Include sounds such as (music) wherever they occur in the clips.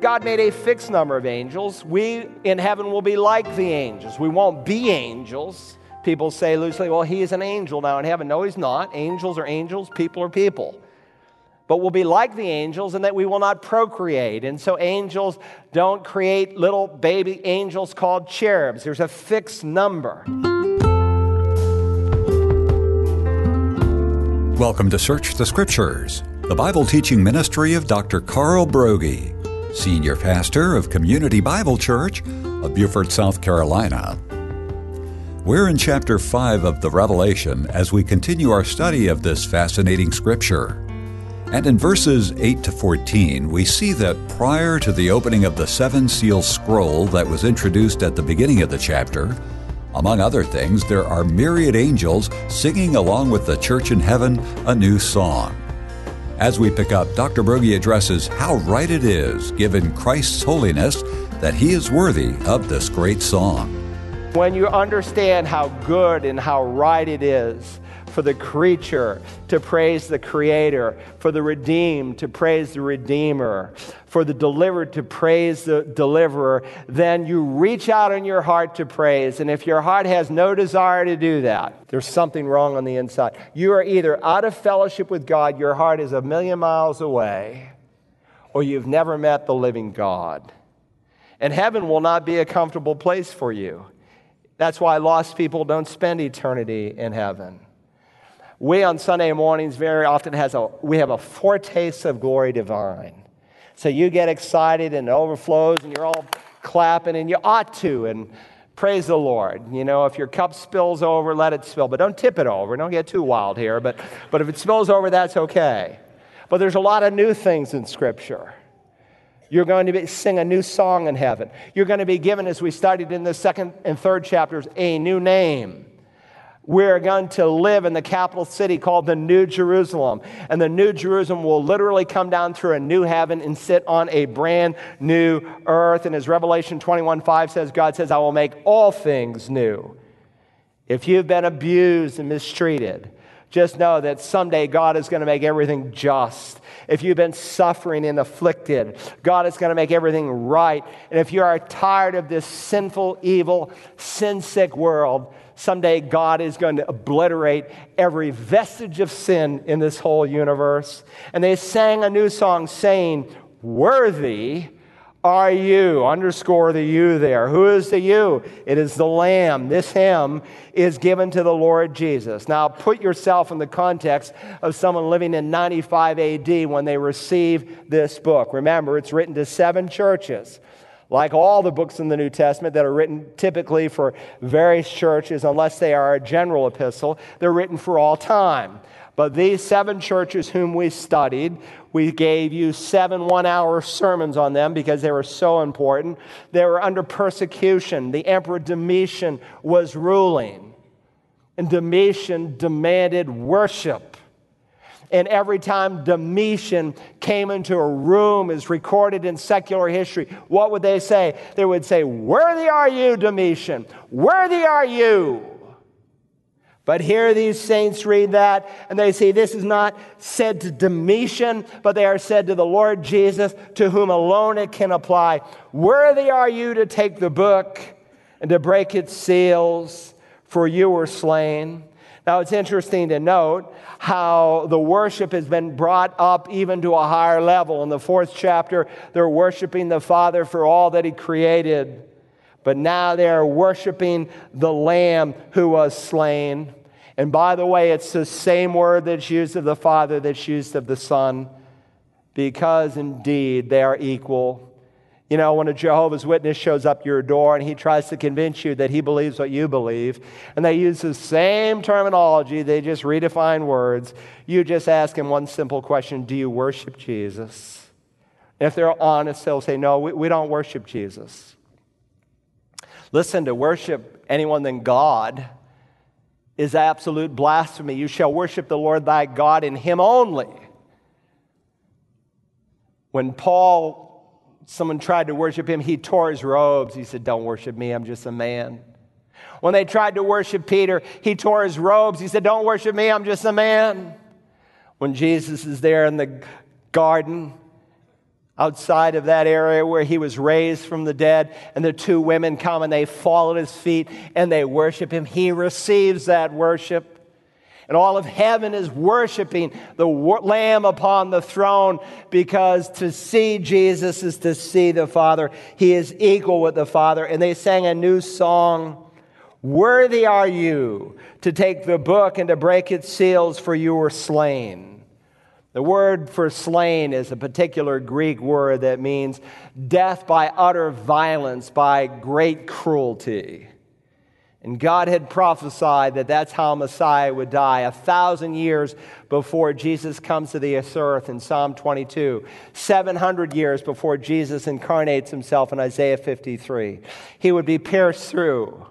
God made a fixed number of angels. We in heaven will be like the angels. We won't be angels. People say loosely, well, he is an angel now in heaven. No, he's not. Angels are angels, people are people. But we'll be like the angels in that we will not procreate. And so angels don't create little baby angels called cherubs. There's a fixed number. Welcome to Search the Scriptures, the Bible teaching ministry of Dr. Carl Broggi, Senior Pastor of Community Bible Church of Beaufort, South Carolina. We're in chapter 5 of the Revelation as we continue our study of this fascinating scripture. And in verses 8 to 14, we see that prior to the opening of the seven seal scroll that was introduced at the beginning of the chapter, among other things, there are myriad angels singing along with the church in heaven a new song. As we pick up, Dr. Broggi addresses how right it is, given Christ's holiness, that he is worthy of this great song. When you understand how good and how right it is for the creature to praise the Creator, for the redeemed to praise the Redeemer, for the delivered to praise the Deliverer, then you reach out in your heart to praise. And if your heart has no desire to do that, there's something wrong on the inside. You are either out of fellowship with God, your heart is a million miles away, or you've never met the living God. And heaven will not be a comfortable place for you. That's why lost people don't spend eternity in heaven. We on Sunday mornings very often has a we have a foretaste of glory divine. So you get excited and it overflows and you're all clapping and you ought to and praise the Lord. You know, if your cup spills over, let it spill, but don't tip it over. Don't get too wild here, but but if it spills over, that's okay. But there's a lot of new things in Scripture. You're going to be, sing a new song in heaven. You're going to be given, as we studied in the second and third chapters, a new name. We're going to live in the capital city called the New Jerusalem. And the New Jerusalem will literally come down through a new heaven and sit on a brand new earth. And as Revelation 21 5 says, God says, I will make all things new. If you've been abused and mistreated, just know that someday God is going to make everything just. If you've been suffering and afflicted, God is going to make everything right. And if you are tired of this sinful, evil, sin sick world, someday God is going to obliterate every vestige of sin in this whole universe. And they sang a new song saying, Worthy are you? Underscore the you there. Who is the you? It is the Lamb. This hymn is given to the Lord Jesus. Now, put yourself in the context of someone living in 95 AD when they receive this book. Remember, it's written to seven churches. Like all the books in the New Testament that are written typically for various churches, unless they are a general epistle, they're written for all time. But these seven churches whom we studied, we gave you seven one hour sermons on them because they were so important. They were under persecution. The Emperor Domitian was ruling, and Domitian demanded worship. And every time Domitian came into a room, is recorded in secular history, what would they say? They would say, Worthy are you, Domitian! Worthy are you! But here these saints read that and they say, This is not said to Domitian, but they are said to the Lord Jesus, to whom alone it can apply. Worthy are you to take the book and to break its seals, for you were slain. Now it's interesting to note how the worship has been brought up even to a higher level. In the fourth chapter, they're worshiping the Father for all that He created. But now they are worshiping the Lamb who was slain. And by the way, it's the same word that's used of the Father that's used of the Son, because indeed they are equal. You know, when a Jehovah's Witness shows up your door and he tries to convince you that he believes what you believe, and they use the same terminology, they just redefine words, you just ask him one simple question Do you worship Jesus? And if they're honest, they'll say, No, we, we don't worship Jesus. Listen, to worship anyone than God is absolute blasphemy. You shall worship the Lord thy God in him only. When Paul someone tried to worship him, he tore his robes. He said, Don't worship me, I'm just a man. When they tried to worship Peter, he tore his robes. He said, Don't worship me, I'm just a man. When Jesus is there in the garden outside of that area where he was raised from the dead, and the two women come and they fall at his feet and they worship him. He receives that worship. And all of heaven is worshiping the Lamb upon the throne because to see Jesus is to see the Father. He is equal with the Father. And they sang a new song Worthy are you to take the book and to break its seals, for you were slain. The word for slain is a particular Greek word that means death by utter violence, by great cruelty. And God had prophesied that that's how Messiah would die a thousand years before Jesus comes to the earth in Psalm 22, 700 years before Jesus incarnates himself in Isaiah 53. He would be pierced through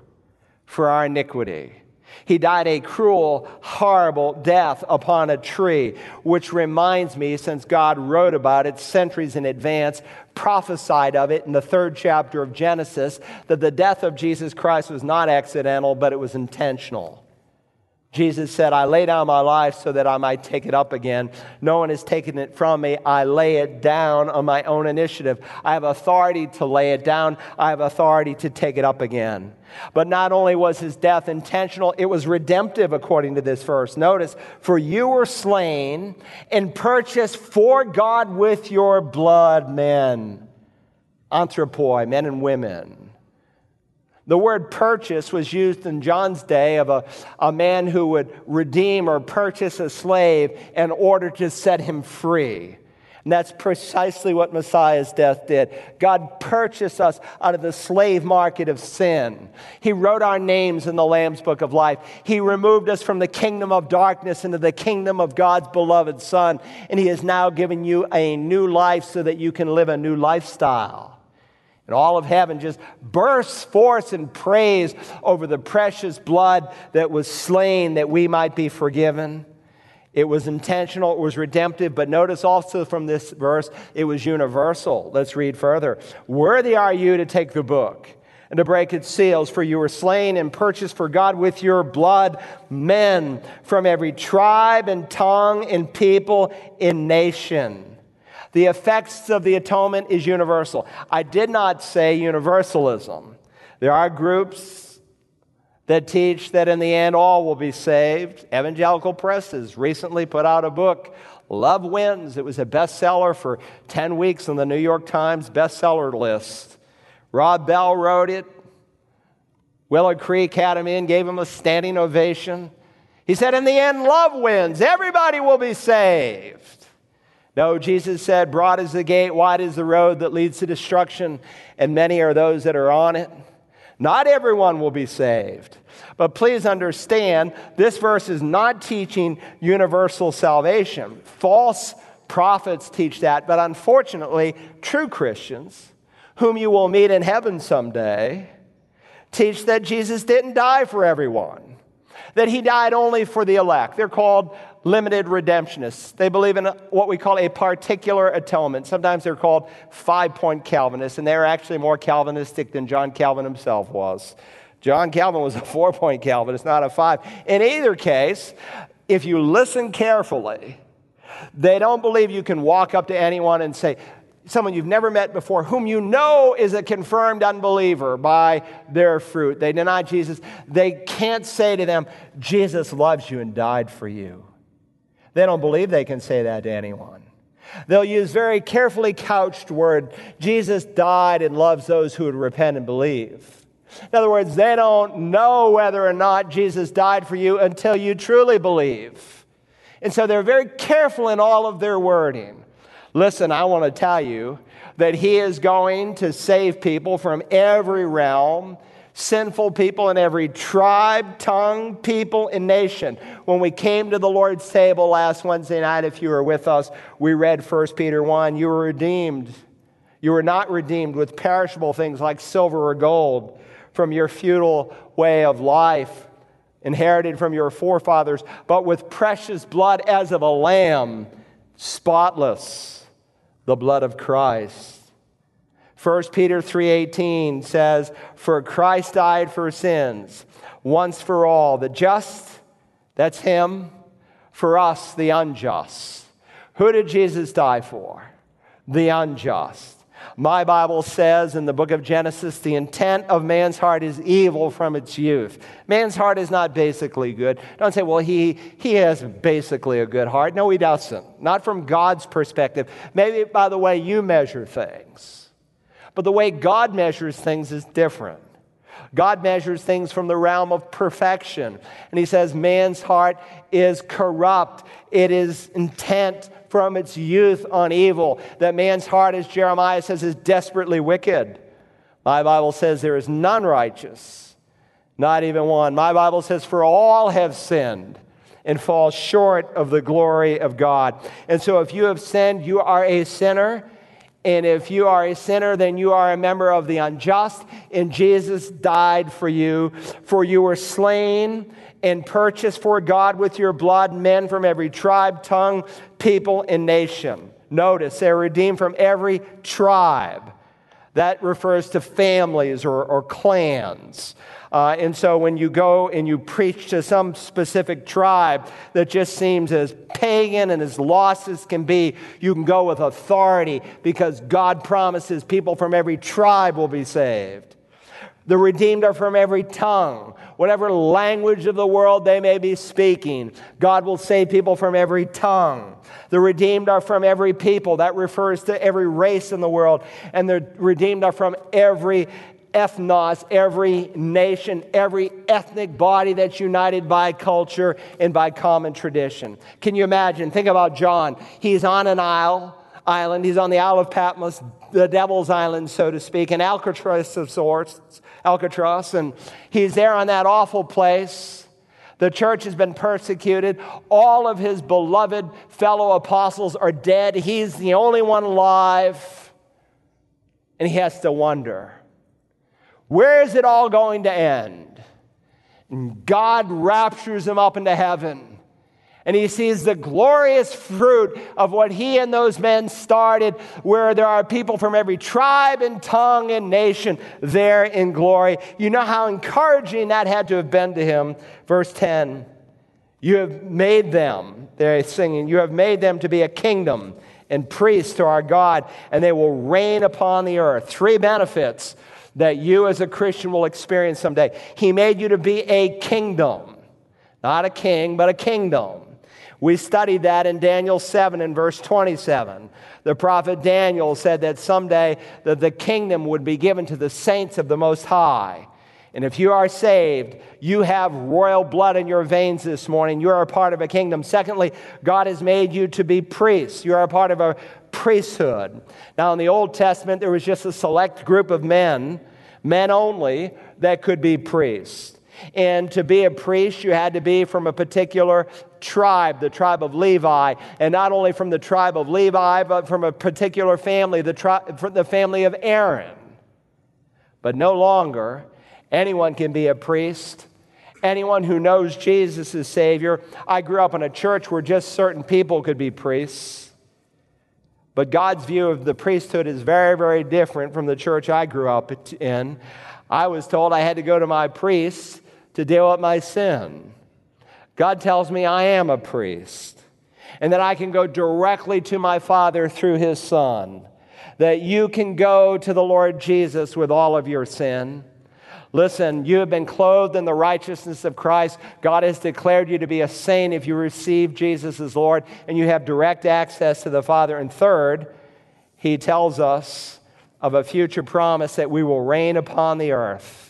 for our iniquity. He died a cruel, horrible death upon a tree, which reminds me, since God wrote about it centuries in advance, prophesied of it in the third chapter of Genesis, that the death of Jesus Christ was not accidental, but it was intentional. Jesus said, I lay down my life so that I might take it up again. No one has taken it from me. I lay it down on my own initiative. I have authority to lay it down, I have authority to take it up again. But not only was his death intentional, it was redemptive according to this verse. Notice, for you were slain and purchased for God with your blood men, anthropoi, men and women. The word purchase was used in John's day of a, a man who would redeem or purchase a slave in order to set him free. And that's precisely what Messiah's death did. God purchased us out of the slave market of sin. He wrote our names in the Lamb's book of life. He removed us from the kingdom of darkness into the kingdom of God's beloved Son. And He has now given you a new life so that you can live a new lifestyle. And all of heaven just bursts forth in praise over the precious blood that was slain that we might be forgiven. It was intentional, it was redemptive, but notice also from this verse, it was universal. Let's read further. Worthy are you to take the book and to break its seals, for you were slain and purchased for God with your blood men from every tribe and tongue and people and nation. The effects of the atonement is universal. I did not say universalism. There are groups that teach that in the end all will be saved. Evangelical Press has recently put out a book, Love Wins. It was a bestseller for 10 weeks on the New York Times bestseller list. Rob Bell wrote it. Willow Creek had him in, gave him a standing ovation. He said, In the end, love wins. Everybody will be saved. No, Jesus said, Broad is the gate, wide is the road that leads to destruction, and many are those that are on it. Not everyone will be saved. But please understand, this verse is not teaching universal salvation. False prophets teach that, but unfortunately, true Christians, whom you will meet in heaven someday, teach that Jesus didn't die for everyone, that he died only for the elect. They're called limited redemptionists. They believe in what we call a particular atonement. Sometimes they're called five point Calvinists, and they're actually more Calvinistic than John Calvin himself was. John Calvin was a (laughs) four point Calvinist, not a five. In either case, if you listen carefully, they don't believe you can walk up to anyone and say, someone you've never met before, whom you know is a confirmed unbeliever by their fruit. They deny Jesus. They can't say to them, Jesus loves you and died for you. They don't believe they can say that to anyone. They'll use very carefully couched word Jesus died and loves those who would repent and believe. In other words, they don't know whether or not Jesus died for you until you truly believe. And so they're very careful in all of their wording. Listen, I want to tell you that He is going to save people from every realm sinful people in every tribe, tongue, people, and nation. When we came to the Lord's table last Wednesday night, if you were with us, we read 1 Peter 1. You were redeemed. You were not redeemed with perishable things like silver or gold from your futile way of life, inherited from your forefathers, but with precious blood as of a lamb, spotless, the blood of Christ. 1 Peter 3:18 says, "For Christ died for sins once for all, the just, that's him, for us the unjust." Who did Jesus die for? the unjust. My Bible says in the book of Genesis, the intent of man's heart is evil from its youth. Man's heart is not basically good. Don't say, well, he, he has basically a good heart. No, he doesn't. Not from God's perspective. Maybe by the way you measure things. But the way God measures things is different. God measures things from the realm of perfection. And he says, man's heart is corrupt, it is intent from its youth on evil. That man's heart, as Jeremiah says, is desperately wicked. My Bible says there is none righteous, not even one. My Bible says, for all have sinned and fall short of the glory of God. And so if you have sinned, you are a sinner. And if you are a sinner, then you are a member of the unjust, and Jesus died for you. For you were slain and purchased for God with your blood men from every tribe, tongue, people, and nation. Notice they're redeemed from every tribe. That refers to families or, or clans. Uh, and so when you go and you preach to some specific tribe that just seems as pagan and as lost as can be, you can go with authority because God promises people from every tribe will be saved. The redeemed are from every tongue, whatever language of the world they may be speaking. God will save people from every tongue. The redeemed are from every people. That refers to every race in the world. And the redeemed are from every ethnos, every nation, every ethnic body that's united by culture and by common tradition. Can you imagine? Think about John. He's on an isle island. He's on the Isle of Patmos, the devil's island, so to speak, an Alcatraz of sorts, Alcatraz, and he's there on that awful place. The church has been persecuted. All of his beloved fellow apostles are dead. He's the only one alive. And he has to wonder where is it all going to end? And God raptures him up into heaven and he sees the glorious fruit of what he and those men started, where there are people from every tribe and tongue and nation there in glory. You know how encouraging that had to have been to him. Verse 10 You have made them, they're singing, you have made them to be a kingdom and priests to our God, and they will reign upon the earth. Three benefits that you as a Christian will experience someday. He made you to be a kingdom, not a king, but a kingdom. We studied that in Daniel 7 and verse 27. The prophet Daniel said that someday that the kingdom would be given to the saints of the Most High. And if you are saved, you have royal blood in your veins this morning. You are a part of a kingdom. Secondly, God has made you to be priests. You are a part of a priesthood. Now, in the Old Testament, there was just a select group of men, men only, that could be priests. And to be a priest, you had to be from a particular tribe, the tribe of Levi. And not only from the tribe of Levi, but from a particular family, the, tri- the family of Aaron. But no longer, anyone can be a priest. Anyone who knows Jesus as Savior. I grew up in a church where just certain people could be priests. But God's view of the priesthood is very, very different from the church I grew up in. I was told I had to go to my priest to deal with my sin. God tells me I am a priest and that I can go directly to my Father through His Son, that you can go to the Lord Jesus with all of your sin. Listen, you have been clothed in the righteousness of Christ. God has declared you to be a saint if you receive Jesus as Lord, and you have direct access to the Father. And third, He tells us of a future promise that we will reign upon the earth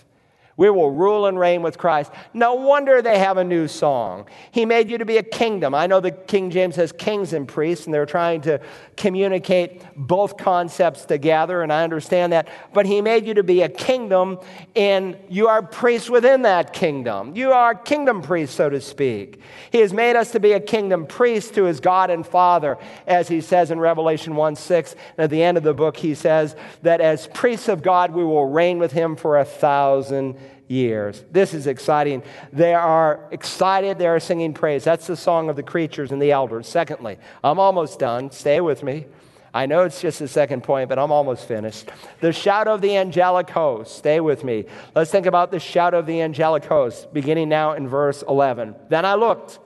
we will rule and reign with Christ. No wonder they have a new song. He made you to be a kingdom. I know the King James has kings and priests, and they're trying to communicate both concepts together, and I understand that. But He made you to be a kingdom, and you are priests within that kingdom. You are kingdom priests, so to speak. He has made us to be a kingdom priest to His God and Father, as He says in Revelation 1 6. And at the end of the book, He says that as priests of God, we will reign with Him for a thousand years. This is exciting. They are excited. They are singing praise. That's the song of the creatures and the elders. Secondly, I'm almost done. Stay with me. I know it's just the second point, but I'm almost finished. The shout of the angelic host. Stay with me. Let's think about the shout of the angelic host, beginning now in verse 11. Then I looked,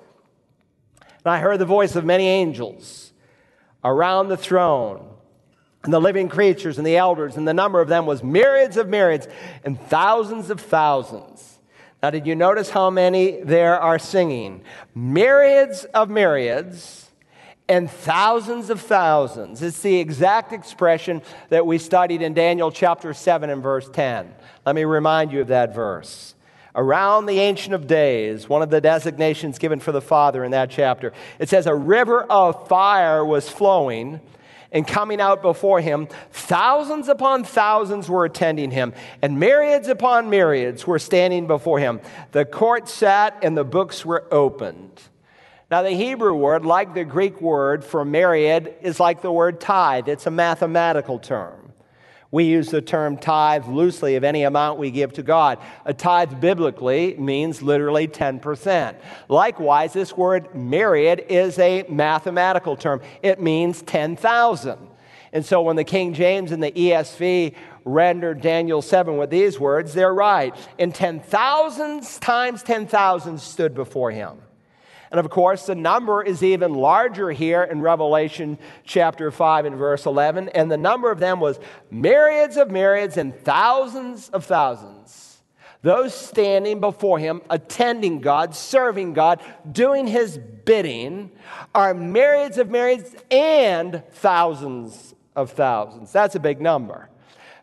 and I heard the voice of many angels around the throne and the living creatures and the elders, and the number of them was myriads of myriads and thousands of thousands. Now, did you notice how many there are singing? Myriads of myriads and thousands of thousands. It's the exact expression that we studied in Daniel chapter 7 and verse 10. Let me remind you of that verse. Around the Ancient of Days, one of the designations given for the Father in that chapter, it says, A river of fire was flowing and coming out before him. Thousands upon thousands were attending him, and myriads upon myriads were standing before him. The court sat, and the books were opened. Now, the Hebrew word, like the Greek word for myriad, is like the word tithe. It's a mathematical term. We use the term tithe loosely of any amount we give to God. A tithe biblically means literally 10%. Likewise, this word myriad is a mathematical term, it means 10,000. And so when the King James and the ESV rendered Daniel 7 with these words, they're right. And 10,000s times 10,000 stood before him. And of course, the number is even larger here in Revelation chapter 5 and verse 11. And the number of them was myriads of myriads and thousands of thousands. Those standing before him, attending God, serving God, doing his bidding, are myriads of myriads and thousands of thousands. That's a big number.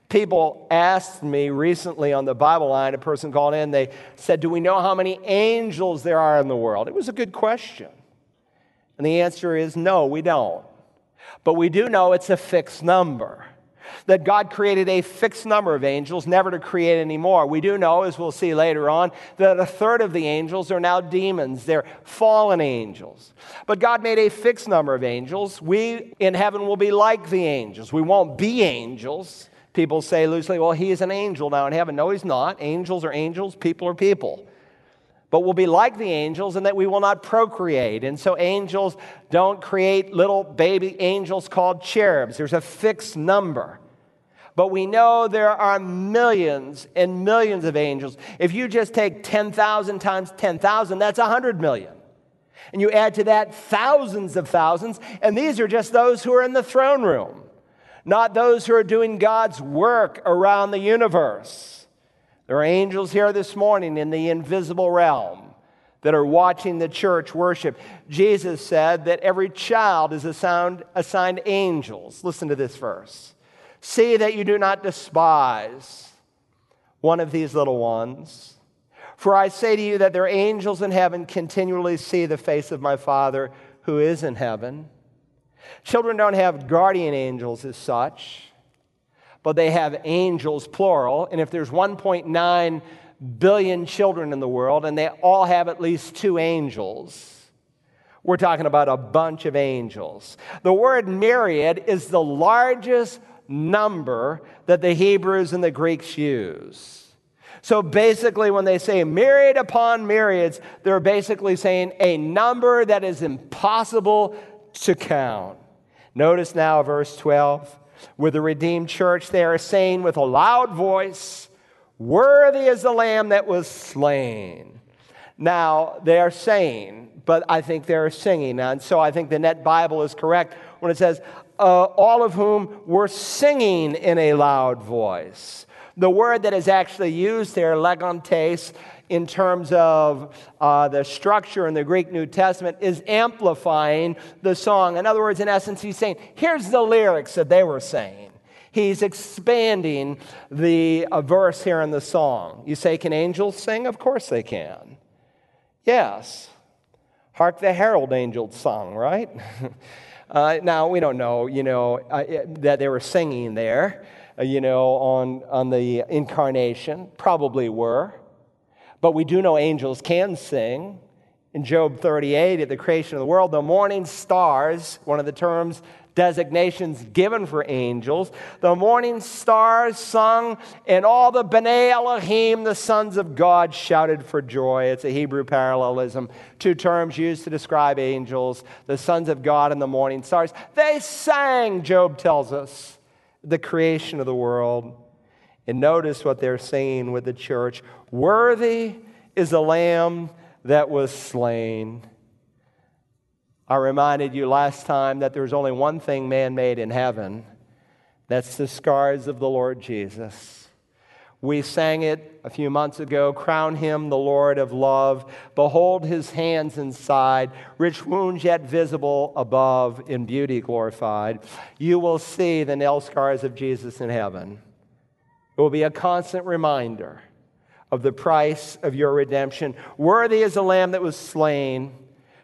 People asked me recently on the Bible line, a person called in, they said, Do we know how many angels there are in the world? It was a good question. And the answer is no, we don't. But we do know it's a fixed number. That God created a fixed number of angels, never to create any more. We do know, as we'll see later on, that a third of the angels are now demons. They're fallen angels. But God made a fixed number of angels. We in heaven will be like the angels. We won't be angels People say loosely, well, he is an angel now in heaven. No, he's not. Angels are angels, people are people. But we'll be like the angels in that we will not procreate. And so angels don't create little baby angels called cherubs. There's a fixed number. But we know there are millions and millions of angels. If you just take 10,000 times 10,000, that's 100 million. And you add to that thousands of thousands, and these are just those who are in the throne room not those who are doing God's work around the universe. There are angels here this morning in the invisible realm that are watching the church worship. Jesus said that every child is assigned, assigned angels. Listen to this verse. See that you do not despise one of these little ones. For I say to you that their angels in heaven continually see the face of my Father who is in heaven. Children don't have guardian angels as such, but they have angels, plural. And if there's 1.9 billion children in the world and they all have at least two angels, we're talking about a bunch of angels. The word myriad is the largest number that the Hebrews and the Greeks use. So basically, when they say myriad upon myriads, they're basically saying a number that is impossible to count. Notice now verse 12. With the redeemed church, they are saying with a loud voice, Worthy is the lamb that was slain. Now, they are saying, but I think they're singing. And so I think the Net Bible is correct when it says, uh, all of whom were singing in a loud voice. The word that is actually used there, legontes, in terms of uh, the structure in the Greek New Testament is amplifying the song. In other words, in essence, he's saying, here's the lyrics that they were saying. He's expanding the uh, verse here in the song. You say, can angels sing? Of course they can. Yes. Hark the herald angels song, right? (laughs) uh, now, we don't know, you know, uh, that they were singing there, uh, you know, on, on the incarnation. Probably were. But we do know angels can sing. In Job 38, at the creation of the world, the morning stars, one of the terms, designations given for angels, the morning stars sung, and all the B'nai Elohim, the sons of God, shouted for joy. It's a Hebrew parallelism. Two terms used to describe angels, the sons of God and the morning stars. They sang, Job tells us, the creation of the world. And notice what they're saying with the church Worthy is the lamb that was slain. I reminded you last time that there's only one thing man made in heaven That's the scars of the Lord Jesus. We sang it a few months ago Crown him the Lord of love. Behold his hands inside, rich wounds yet visible above, in beauty glorified. You will see the nail scars of Jesus in heaven. It will be a constant reminder of the price of your redemption. Worthy is the Lamb that was slain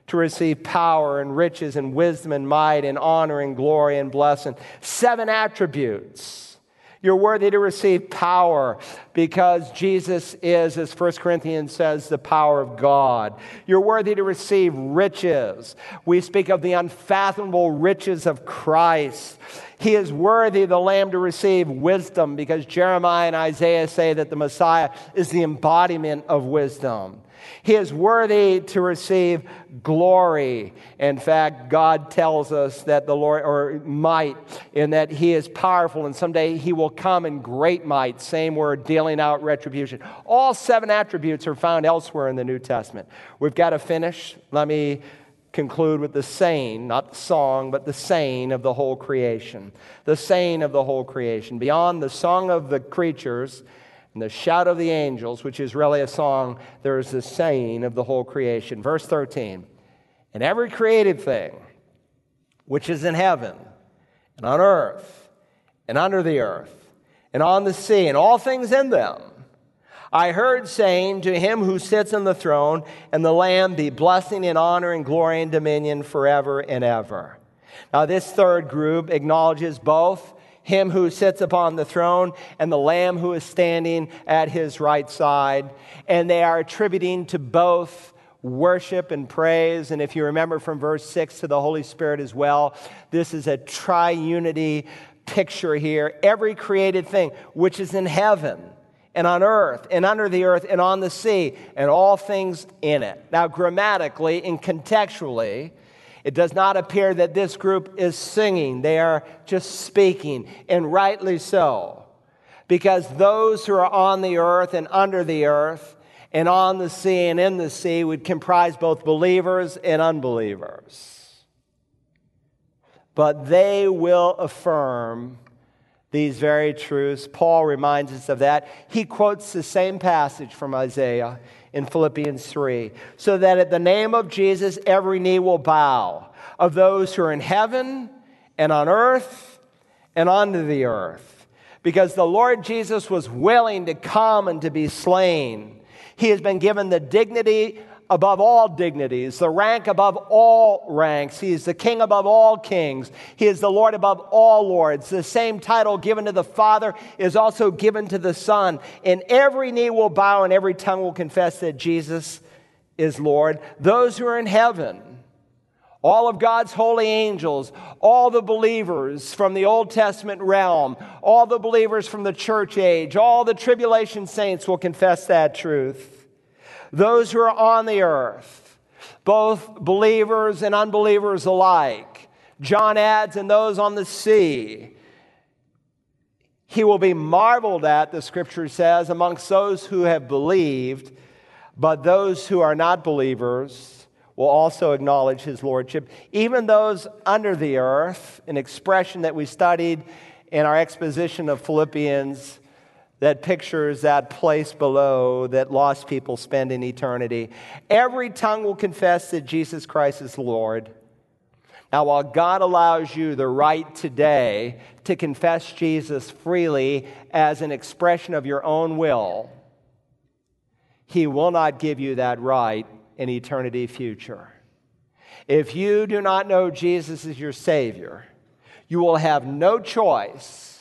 to receive power and riches and wisdom and might and honor and glory and blessing. Seven attributes. You're worthy to receive power because Jesus is, as 1 Corinthians says, the power of God. You're worthy to receive riches. We speak of the unfathomable riches of Christ. He is worthy, the Lamb, to receive wisdom because Jeremiah and Isaiah say that the Messiah is the embodiment of wisdom. He is worthy to receive glory. In fact, God tells us that the Lord, or might, in that He is powerful and someday He will come in great might. Same word, dealing out retribution. All seven attributes are found elsewhere in the New Testament. We've got to finish. Let me conclude with the saying, not the song, but the saying of the whole creation. The saying of the whole creation. Beyond the song of the creatures, and the shout of the angels, which is really a song, there is the saying of the whole creation. Verse 13 And every created thing which is in heaven and on earth and under the earth and on the sea and all things in them, I heard saying to him who sits on the throne and the Lamb be blessing and honor and glory and dominion forever and ever. Now, this third group acknowledges both him who sits upon the throne and the Lamb who is standing at his right side. And they are attributing to both worship and praise. And if you remember from verse 6 to the Holy Spirit as well, this is a triunity picture here. Every created thing which is in heaven and on earth and under the earth and on the sea and all things in it. Now, grammatically and contextually, it does not appear that this group is singing, they are just speaking, and rightly so. Because those who are on the earth and under the earth and on the sea and in the sea would comprise both believers and unbelievers. But they will affirm these very truths. Paul reminds us of that. He quotes the same passage from Isaiah in Philippians 3 so that at the name of Jesus, every knee will bow of those who are in heaven and on earth and under the earth. Because the Lord Jesus was willing to come and to be slain. He has been given the dignity above all dignities, the rank above all ranks. He is the king above all kings. He is the Lord above all lords. The same title given to the Father is also given to the Son. And every knee will bow and every tongue will confess that Jesus is Lord. Those who are in heaven, all of God's holy angels, all the believers from the Old Testament realm, all the believers from the church age, all the tribulation saints will confess that truth those who are on the earth, both believers and unbelievers alike. John adds, and those on the sea. He will be marveled at, the scripture says, amongst those who have believed, but those who are not believers will also acknowledge his lordship. Even those under the earth, an expression that we studied in our exposition of Philippians that pictures that place below that lost people spend in eternity. Every tongue will confess that Jesus Christ is Lord. Now, while God allows you the right today to confess Jesus freely as an expression of your own will, He will not give you that right in eternity future. If you do not know Jesus as your Savior, you will have no choice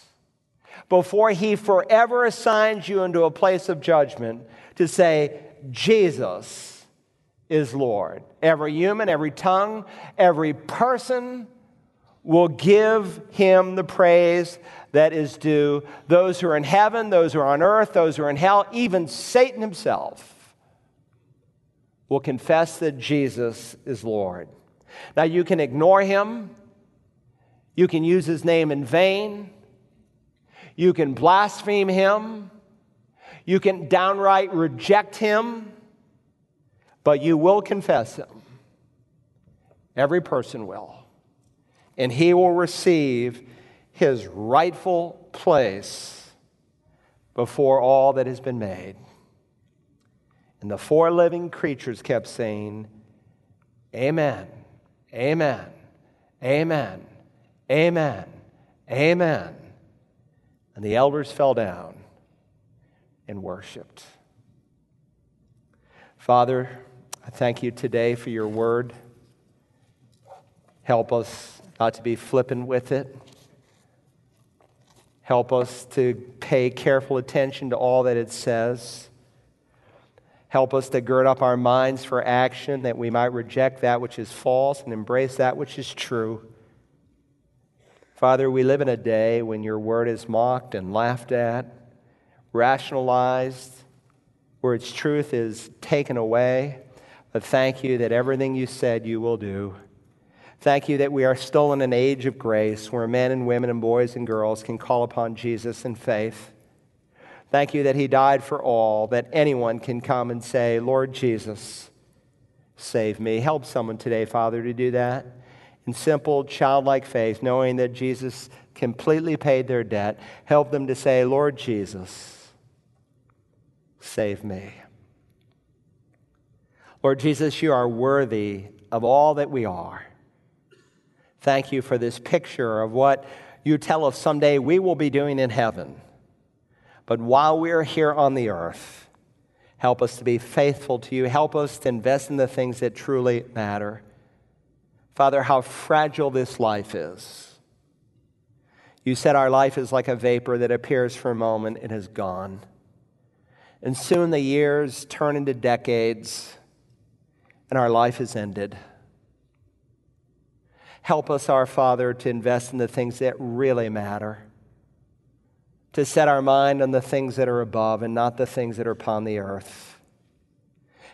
before he forever assigns you into a place of judgment to say, Jesus is Lord. Every human, every tongue, every person will give him the praise that is due. Those who are in heaven, those who are on earth, those who are in hell, even Satan himself will confess that Jesus is Lord. Now, you can ignore him, you can use his name in vain. You can blaspheme him. You can downright reject him, but you will confess him. Every person will. And he will receive his rightful place before all that has been made. And the four living creatures kept saying, Amen, Amen, Amen, Amen, Amen. And the elders fell down and worshiped. Father, I thank you today for your word. Help us not to be flippant with it. Help us to pay careful attention to all that it says. Help us to gird up our minds for action that we might reject that which is false and embrace that which is true. Father, we live in a day when your word is mocked and laughed at, rationalized, where its truth is taken away. But thank you that everything you said you will do. Thank you that we are still in an age of grace where men and women and boys and girls can call upon Jesus in faith. Thank you that He died for all, that anyone can come and say, Lord Jesus, save me. Help someone today, Father, to do that in simple, childlike faith, knowing that Jesus completely paid their debt. Help them to say, Lord Jesus, save me. Lord Jesus, you are worthy of all that we are. Thank you for this picture of what you tell us someday we will be doing in heaven. But while we're here on the earth, help us to be faithful to you. Help us to invest in the things that truly matter. Father, how fragile this life is. You said our life is like a vapor that appears for a moment and is gone. And soon the years turn into decades and our life is ended. Help us, our Father, to invest in the things that really matter, to set our mind on the things that are above and not the things that are upon the earth.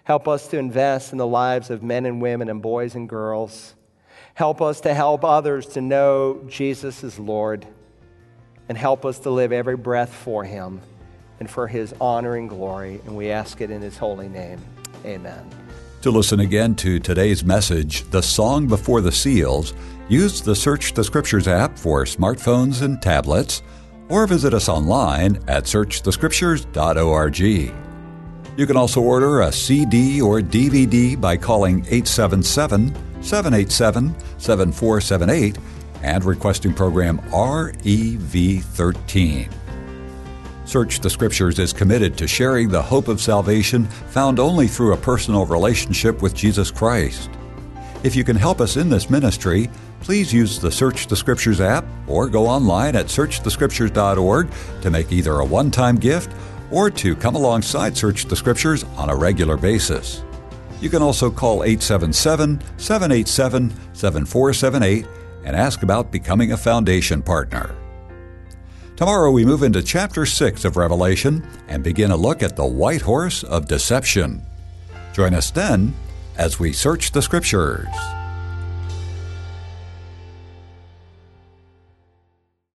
Help us to invest in the lives of men and women and boys and girls. Help us to help others to know Jesus is Lord. And help us to live every breath for Him and for His honor and glory. And we ask it in His holy name. Amen. To listen again to today's message, The Song Before the Seals, use the Search the Scriptures app for smartphones and tablets, or visit us online at searchthescriptures.org. You can also order a CD or DVD by calling 877 787 7478 and requesting program REV13. Search the Scriptures is committed to sharing the hope of salvation found only through a personal relationship with Jesus Christ. If you can help us in this ministry, please use the Search the Scriptures app or go online at searchthescriptures.org to make either a one time gift or to come alongside Search the Scriptures on a regular basis. You can also call 877 787 7478 and ask about becoming a foundation partner. Tomorrow we move into chapter 6 of Revelation and begin a look at the white horse of deception. Join us then as we search the scriptures.